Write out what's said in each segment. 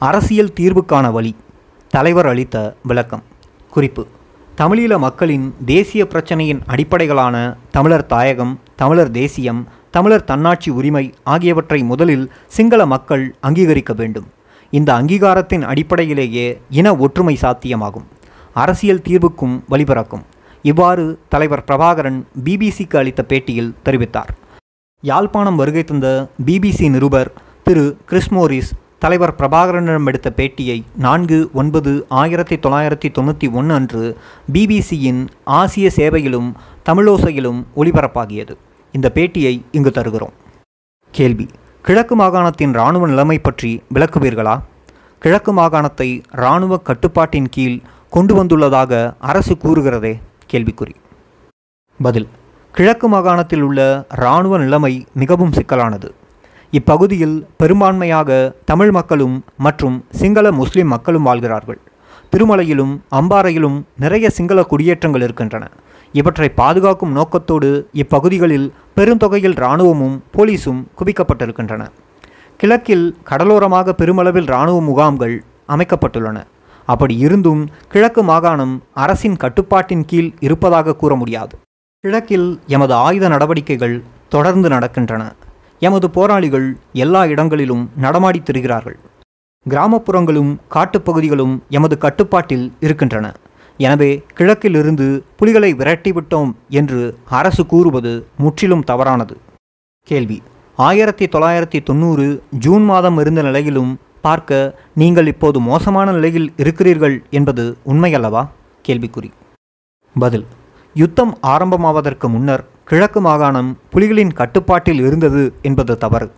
அரசியல் தீர்வுக்கான வழி. தலைவர் அளித்த விளக்கம். குறிப்பு. தமிழீழ மக்களின் தேசிய பிரச்சனையின் அடிப்படைகளான தமிழர் தாயகம் தமிழர் தேசியம் தமிழர் தன்னாட்சி உரிமை ஆகியவற்றை முதலில் சிங்கள மக்கள் அங்கீகரிக்க வேண்டும். இந்த அங்கீகாரத்தின் அடிப்படையிலேயே இன ஒற்றுமை சாத்தியமாகும். அரசியல் தீர்வுக்கும் வழிபிறக்கும். இவ்வாறு தலைவர் பிரபாகரன் பிபிசிக்கு அளித்த பேட்டியில் தெரிவித்தார். யாழ்ப்பாணம் வருகை தந்த பிபிசி நிருபர் திரு கிறிஸ்மோரிஸ் தலைவர் பிரபாகரனிடம் எடுத்த பேட்டியை நான்கு ஒன்பது ஆயிரத்தி தொள்ளாயிரத்தி தொண்ணூற்றி ஒன்று அன்று பிபிசியின் ஆசிய சேவையிலும் தமிழோசையிலும் ஒளிபரப்பாகியது. இந்த பேட்டியை இங்கு தருகிறோம். கேள்வி கிழக்கு மாகாணத்தின் இராணுவ நிலைமை பற்றி விளக்குவீர்களா? கிழக்கு மாகாணத்தை இராணுவ கட்டுப்பாட்டின் கீழ் கொண்டு வந்துள்ளதாக அரசு கூறுகிறதே? கேள்விக்குறி. பதில் கிழக்கு மாகாணத்தில் உள்ள இராணுவ நிலைமை மிகவும் சிக்கலானது. இப்பகுதியில் பெரும்பான்மையாக தமிழ் மக்களும் மற்றும் சிங்கள முஸ்லிம் மக்களும் வாழ்கிறார்கள். திருமலையிலும் அம்பாறையிலும் நிறைய சிங்கள குடியேற்றங்கள் இருக்கின்றன. இவற்றை பாதுகாக்கும் நோக்கத்தோடு இப்பகுதிகளில் பெருந்தொகையில் இராணுவமும் போலீஸும் குவிக்கப்பட்டிருக்கின்றன. கிழக்கில் கடலோரமாக பெருமளவில் இராணுவ முகாம்கள் அமைக்கப்பட்டுள்ளன. அப்படி இருந்தும் கிழக்கு மாகாணம் அரசின் கட்டுப்பாட்டின் கீழ் இருப்பதாக கூற முடியாது. கிழக்கில் எமது ஆயுத நடவடிக்கைகள் தொடர்ந்து நடக்கின்றன. எமது போராளிகள் எல்லா இடங்களிலும் நடமாடித் திரிகிறார்கள். கிராமப்புறங்களும் காட்டுப்பகுதிகளும் எமது கட்டுப்பாட்டில் இருக்கின்றன. எனவே கிழக்கிலிருந்து புலிகளை விரட்டிவிட்டோம் என்று அரசு கூறுவது முற்றிலும் தவறானது. கேள்வி. ஆயிரத்தி தொள்ளாயிரத்தி தொண்ணூறு ஜூன் மாதம் இருந்த நிலையிலும் பார்க்க நீங்கள் இப்போது மோசமான நிலையில் இருக்கிறீர்கள் என்பது உண்மையல்லவா? கேள்விக்குறி. பதில். யுத்தம் ஆரம்பமாவதற்கு முன்னர் கிழக்கு மாகாணம் புலிகளின் கட்டுப்பாட்டில் இருந்தது என்பது தவறு.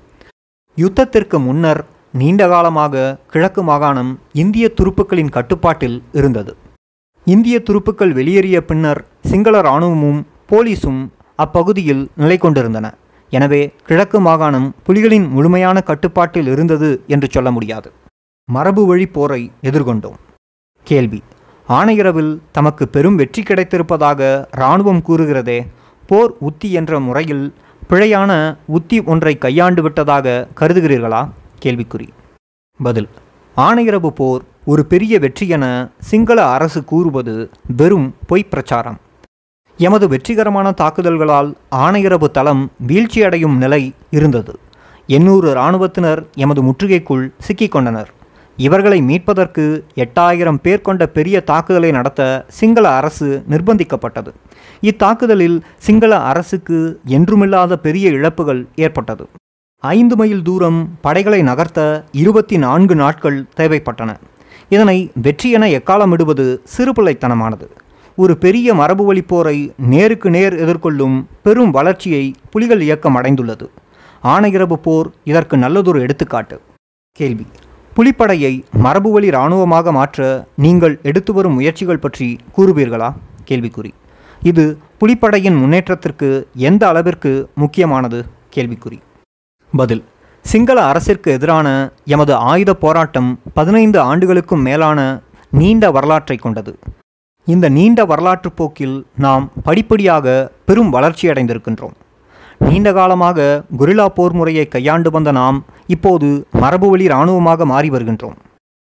யுத்தத்திற்கு முன்னர் நீண்ட காலமாக கிழக்கு மாகாணம் இந்திய துருப்புக்களின் கட்டுப்பாட்டில் இருந்தது. இந்திய துருப்புக்கள் வெளியேறிய பின்னர் சிங்கள இராணுவமும் போலீஸும் அப்பகுதியில் நிலை கொண்டிருந்தன. எனவே கிழக்கு மாகாணம் புலிகளின் முழுமையான கட்டுப்பாட்டில் இருந்தது என்று சொல்ல முடியாது. மரபு வழி போரை எதிர்கொண்டோம். கேள்வி. ஆணையரவில் தமக்கு பெரும் வெற்றி கிடைத்திருப்பதாக இராணுவம் கூறுகிறதே போர் உத்தி என்ற முறையில் பிழையான உத்தி ஒன்றை கையாண்டு விட்டதாக கருதுகிறீர்களா? கேள்விக்குறி. பதில் ஆணையரவு போர் ஒரு பெரிய வெற்றி என சிங்கள அரசு கூறுவது வெறும் பொய் பிரச்சாரம். எமது வெற்றிகரமான தாக்குதல்களால் ஆணையரவு தளம் வீழ்ச்சியடையும் நிலை இருந்தது. எண்ணூறு இராணுவத்தினர் எமது முற்றுகைக்குள் சிக்கிக்கொண்டனர் இவர்களை மீட்பதற்கு எட்டாயிரம் பேர் கொண்ட பெரிய தாக்குதலை நடத்த சிங்கள அரசு நிர்பந்திக்கப்பட்டது. இத்தாக்குதலில் சிங்கள அரசுக்கு என்றுமில்லாத பெரிய இழப்புகள் ஏற்பட்டது. ஐந்து மைல் தூரம் படைகளை நகர்த்த இருபத்தி நான்கு நாட்கள் தேவைப்பட்டன. இதனை வெற்றி என எக்காலமிடுவது சிறுபிள்ளைத்தனமானது. ஒரு பெரிய மரபுவழி போரை நேருக்கு நேர் எதிர்கொள்ளும் பெரும் வளர்ச்சியை புலிகள் இயக்கம் அடைந்துள்ளது. ஆனையிரவு போர் இதற்கு நல்லதொரு எடுத்துக்காட்டு. கேள்வி. புலிப்படையை மரபுவழி இராணுவமாக மாற்ற நீங்கள் எடுத்து வரும் முயற்சிகள் பற்றி கூறுவீர்களா? கேள்விக்குறி. இது புலிப்படையின் முன்னேற்றத்திற்கு எந்த அளவிற்கு முக்கியமானது? கேள்விக்குறி. பதில். சிங்கள அரசிற்கு எதிரான எமது ஆயுத போராட்டம் பதினைந்து ஆண்டுகளுக்கும் மேலான நீண்ட வரலாற்றை கொண்டது. இந்த நீண்ட வரலாற்று போக்கில் நாம் படிப்படியாக பெரும் வளர்ச்சியடைந்திருக்கின்றோம். நீண்ட காலமாக குரில்லா போர் முறையை கையாண்டு வந்த நாம் இப்போது மரபுவழி இராணுவமாக மாறி வருகின்றோம்.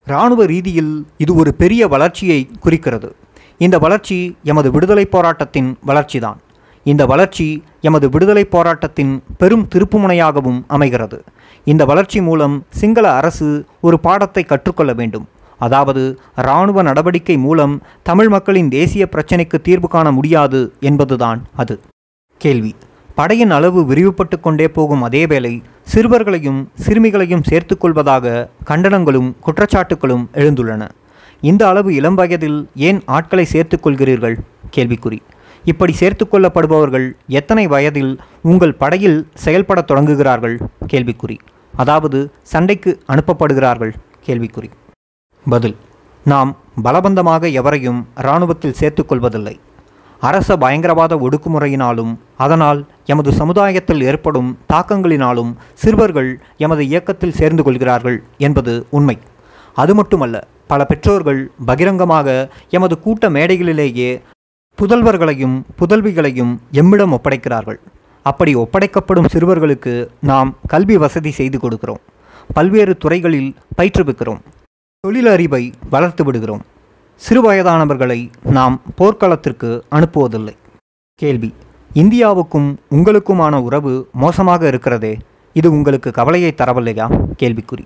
இராணுவ ரீதியில் இது ஒரு பெரிய வளர்ச்சியை குறிக்கிறது. இந்த வளர்ச்சி எமது விடுதலை போராட்டத்தின் வளர்ச்சிதான். இந்த வளர்ச்சி எமது விடுதலை போராட்டத்தின் பெரும் திருப்புமுனையாகவும் அமைகிறது. இந்த வளர்ச்சி மூலம் சிங்கள அரசு ஒரு பாடத்தை கற்றுக்கொள்ள வேண்டும். அதாவது இராணுவ நடவடிக்கை மூலம் தமிழ் மக்களின் தேசிய பிரச்சினைக்கு தீர்வு காண முடியாது என்பதுதான் அது. கேள்வி. படையின் அளவு விரிவுபட்டு கொண்டே போகும் அதேவேளை சிறுவர்களையும் சிறுமிகளையும் சேர்த்துக்கொள்வதாக கண்டனங்களும் குற்றச்சாட்டுகளும் எழுந்துள்ளன. இந்த அளவு இளம் வயதில் ஏன் ஆட்களை சேர்த்துக்கொள்கிறீர்கள் கேள்விக்குறி. இப்படி சேர்த்துக்கொள்ளப்படுபவர்கள் எத்தனை வயதில் உங்கள் படையில் செயல்படத் தொடங்குகிறார்கள்? கேள்விக்குறி. அதாவது சண்டைக்கு அனுப்பப்படுகிறார்கள்? கேள்விக்குறி. பதில். நாம் பலபந்தமாக எவரையும் இராணுவத்தில் சேர்த்துக்கொள்வதில்லை அரச பயங்கரவாத ஒடுக்குமுறையினாலும் அதனால் எமது சமுதாயத்தில் ஏற்படும் தாக்கங்களினாலும் சிறுவர்கள் எமது இயக்கத்தில் சேர்ந்து கொள்கிறார்கள் என்பது உண்மை. அது மட்டுமல்ல பல பெற்றோர்கள் பகிரங்கமாக எமது கூட்ட மேடைகளிலேயே புதல்வர்களையும் புதல்விகளையும் எம்மிடம் ஒப்படைக்கிறார்கள். அப்படி ஒப்படைக்கப்படும் சிறுவர்களுக்கு நாம் கல்வி வசதி செய்து கொடுக்கிறோம். பல்வேறு துறைகளில் பயிற்றுவிக்கிறோம். தொழிலறிவை வளர்த்து விடுகிறோம். சிறுவயதானவர்களை நாம் போர்க்களத்திற்கு அனுப்புவதில்லை. கேள்வி. இந்தியாவுக்கும் உங்களுக்குமான உறவு மோசமாக இருக்கிறதே இது உங்களுக்கு கவலையை தரவில்லையா? கேள்விக்குறி.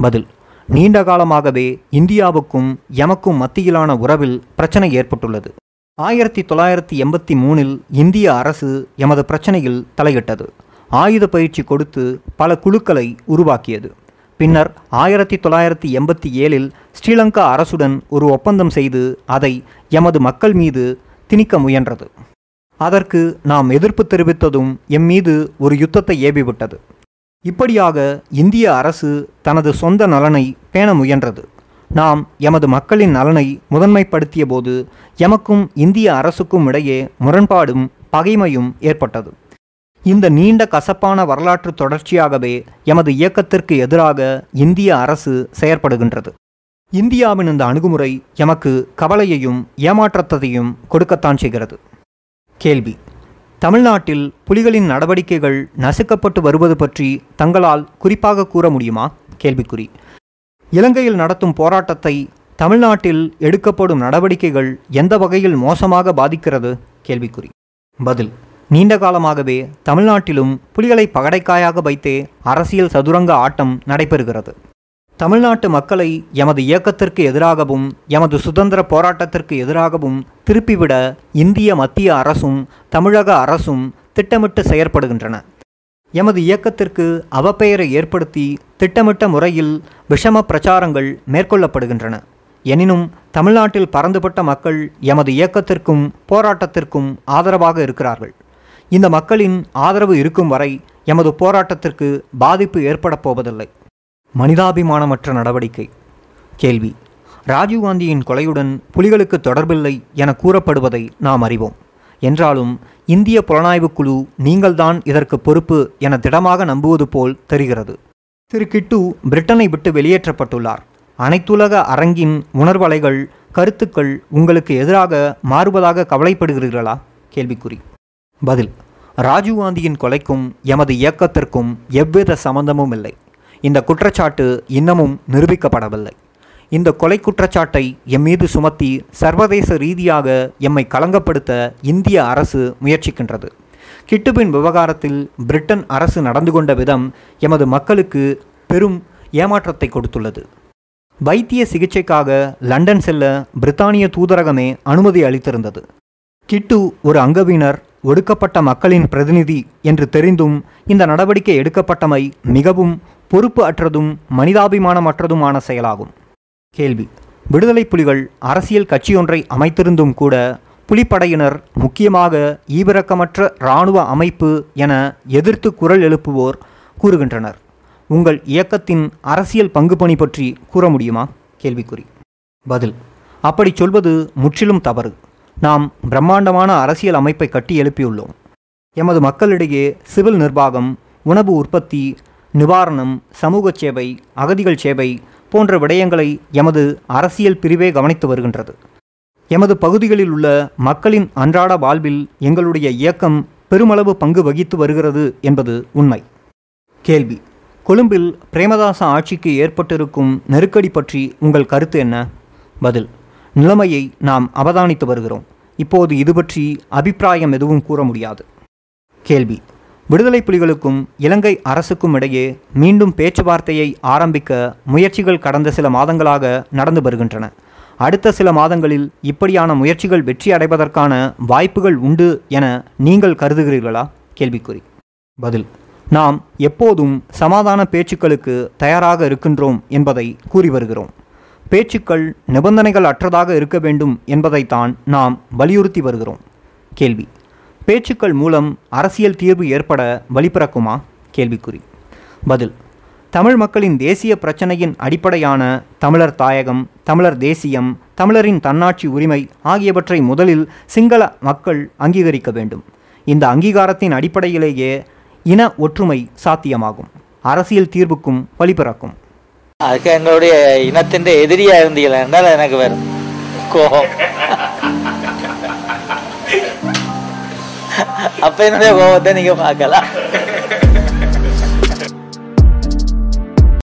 பதில். நீண்ட காலமாகவே இந்தியாவுக்கும் எமக்கும் மத்தியிலான உறவில் பிரச்சனை ஏற்பட்டுள்ளது. ஆயிரத்தி தொள்ளாயிரத்தி எண்பத்தி மூணில் இந்திய அரசு எமது பிரச்சனையில் தலையிட்டது. ஆயுத பயிற்சி கொடுத்து பல குழுக்களை உருவாக்கியது. பின்னர் ஆயிரத்தி தொள்ளாயிரத்தி எண்பத்தி ஏழில் ஸ்ரீலங்கா அரசுடன் ஒரு ஒப்பந்தம் செய்து அதை எமது மக்கள் மீது திணிக்க முயன்றது. அதற்கு நாம் எதிர்ப்பு தெரிவித்ததும் எம் மீது ஒரு யுத்தத்தை ஏவிவிட்டது. இப்படியாக இந்திய அரசு தனது சொந்த நலனை பேண முயன்றது. நாம் எமது மக்களின் நலனை முதன்மைப்படுத்திய போது எமக்கும் இந்திய அரசுக்கும் இடையே முரண்பாடும் பகைமையும் ஏற்பட்டது. இந்த நீண்ட கசப்பான வரலாற்று தொடர்ச்சியாகவே எமது இயக்கத்திற்கு எதிராக இந்திய அரசு செயற்படுகின்றது. இந்தியாவின் இந்த அணுகுமுறை எமக்கு கவலையையும் ஏமாற்றத்தையும் கொடுக்கத்தான் செய்கிறது. கேள்வி. தமிழ்நாட்டில் புலிகளின் நடவடிக்கைகள் நசுக்கப்பட்டு வருவது பற்றி தங்களால் குறிப்பாக கூற முடியுமா? கேள்விக்குறி. இலங்கையில் நடத்தும் போராட்டத்தை தமிழ்நாட்டில் எடுக்கப்படும் நடவடிக்கைகள் எந்த வகையில் மோசமாக பாதிக்கிறது? கேள்விக்குறி. பதில். நீண்ட காலமாகவே தமிழ்நாட்டிலும் புலிகளை பகடைக்காயாக வைத்தே அரசியல் சதுரங்க ஆட்டம் நடைபெறுகிறது. தமிழ்நாட்டு மக்களை எமது இயக்கத்திற்கு எதிராகவும் எமது சுதந்திர போராட்டத்திற்கு எதிராகவும் திருப்பிவிட இந்திய மத்திய அரசும் தமிழக அரசும் திட்டமிட்டு செயற்படுகின்றன. எமது இயக்கத்திற்கு அவப்பெயரை ஏற்படுத்தி திட்டமிட்ட முறையில் விஷம பிரச்சாரங்கள் மேற்கொள்ளப்படுகின்றன. எனினும் தமிழ்நாட்டில் பறந்துபட்ட மக்கள் எமது இயக்கத்திற்கும் போராட்டத்திற்கும் ஆதரவாக இருக்கிறார்கள். இந்த மக்களின் ஆதரவு இருக்கும் வரை எமது போராட்டத்திற்கு பாதிப்பு ஏற்படப் போவதில்லை. மனிதாபிமானமற்ற நடவடிக்கை. கேள்வி. ராஜீவ்காந்தியின் கொலையுடன் புலிகளுக்கு தொடர்பில்லை என கூறப்படுவதை நாம் அறிவோம். என்றாலும் இந்திய புலனாய்வுக் குழு நீங்கள்தான் இதற்கு பொறுப்பு என திடமாக நம்புவது போல் தெரிகிறது. திரு. கிட்டு பிரிட்டனை விட்டு வெளியேற்றப்பட்டுள்ளார். அனைத்துலக அரங்கின் உணர்வலைகள் கருத்துக்கள் உங்களுக்கு எதிராக மாறுவதாக கவலைப்படுகிறீர்களா? கேள்விக்குறி. பதில் ராஜீவ்காந்தியின் கொலைக்கும் எமது இயக்கத்திற்கும் எவ்வித சம்பந்தமும் இல்லை. இந்த குற்றச்சாட்டு இன்னமும் நிரூபிக்கப்படவில்லை. இந்த கொலை குற்றச்சாட்டை எம் மீது சுமத்தி சர்வதேச ரீதியாக எம்மை களங்கப்படுத்த இந்திய அரசு முயற்சிக்கின்றது. கிட்டுபின் விவகாரத்தில் பிரிட்டன் அரசு நடந்து கொண்ட விதம் எமது மக்களுக்கு பெரும் ஏமாற்றத்தை கொடுத்துள்ளது. வைத்திய சிகிச்சைக்காக லண்டன் செல்ல பிரித்தானிய தூதரகமே அனுமதி அளித்திருந்தது. கிட்டு ஒரு அங்கவினர் ஒடுக்கப்பட்ட மக்களின் பிரதிநிதி என்று தெரிந்தும் இந்த நடவடிக்கை எடுக்கப்பட்டமை மிகவும் பொறுப்பு அற்றதும் மனிதாபிமானமற்றதுமான செயலாகும். கேள்வி. விடுதலை புலிகள் அரசியல் கட்சியொன்றை அமைத்திருந்தும் கூட புலிப்படையினர் முக்கியமாக ஈவிரக்கமற்ற இராணுவ அமைப்பு என எதிர்த்து குரல் எழுப்புவோர் கூறுகின்றனர். உங்கள் இயக்கத்தின் அரசியல் பங்கு பணி பற்றி கூற முடியுமா? கேள்விக்குறி. பதில். அப்படி சொல்வது முற்றிலும் தவறு. நாம் பிரம்மாண்டமான அரசியல் அமைப்பை கட்டி எழுப்பியுள்ளோம். எமது மக்களிடையே சிவில் நிர்வாகம் உணவு உற்பத்தி நிவாரணம் சமூக சேவை அகதிகள் சேவை போன்ற விடயங்களை எமது அரசியல் பிரிவே கவனித்து வருகின்றது. எமது பகுதிகளில் உள்ள மக்களின் அன்றாட வாழ்வில் எங்களுடைய இயக்கம் பெருமளவு பங்கு வகித்து வருகிறது என்பது உண்மை. கேள்வி. கொழும்பில் பிரேமதாச ஆட்சிக்கு ஏற்பட்டிருக்கும் நெருக்கடி பற்றி உங்கள் கருத்து என்ன? பதில். நிலைமையை நாம் அவதானித்து வருகிறோம். இப்போது இது பற்றி அபிப்பிராயம் எதுவும் கூற முடியாது. கேள்வி. விடுதலை புலிகளுக்கும் இலங்கை அரசுக்கும் இடையே மீண்டும் பேச்சுவார்த்தையை ஆரம்பிக்க முயற்சிகள் கடந்த சில மாதங்களாக நடந்து வருகின்றன. அடுத்த சில மாதங்களில் இப்படியான முயற்சிகள் வெற்றி அடைவதற்கான வாய்ப்புகள் உண்டு என நீங்கள் கருதுகிறீர்களா? கேள்விக்குறி. பதில். நாம் எப்போதும் சமாதான பேச்சுக்களுக்கு தயாராக இருக்கின்றோம் என்பதை கூறி வருகிறோம். பேச்சுக்கள் நிபந்தனைகள் அற்றதாக இருக்க வேண்டும் என்பதைத்தான் நாம் வலியுறுத்தி வருகிறோம். கேள்வி. பேச்சுக்கள் மூலம் அரசியல் தீர்வு ஏற்பட வழிபிறக்குமா? கேள்விக்குறி. பதில். தமிழ் மக்களின் தேசிய பிரச்சனையின் அடிப்படையான தமிழர் தாயகம் தமிழர் தேசியம் தமிழரின் தன்னாட்சி உரிமை ஆகியவற்றை முதலில் சிங்கள மக்கள் அங்கீகரிக்க வேண்டும். இந்த அங்கீகாரத்தின் அடிப்படையிலேயே இன ஒற்றுமை சாத்தியமாகும். அரசியல் தீர்வுக்கும் வழிபிறக்கும். அதுக்கு எங்களுடைய இனத்தின் எதிரியா இருந்தீங்களா என்றால் எனக்கு வரும் கோபம். அப்ப என்னுடைய கோபத்தை நீங்க பார்க்கலாம்.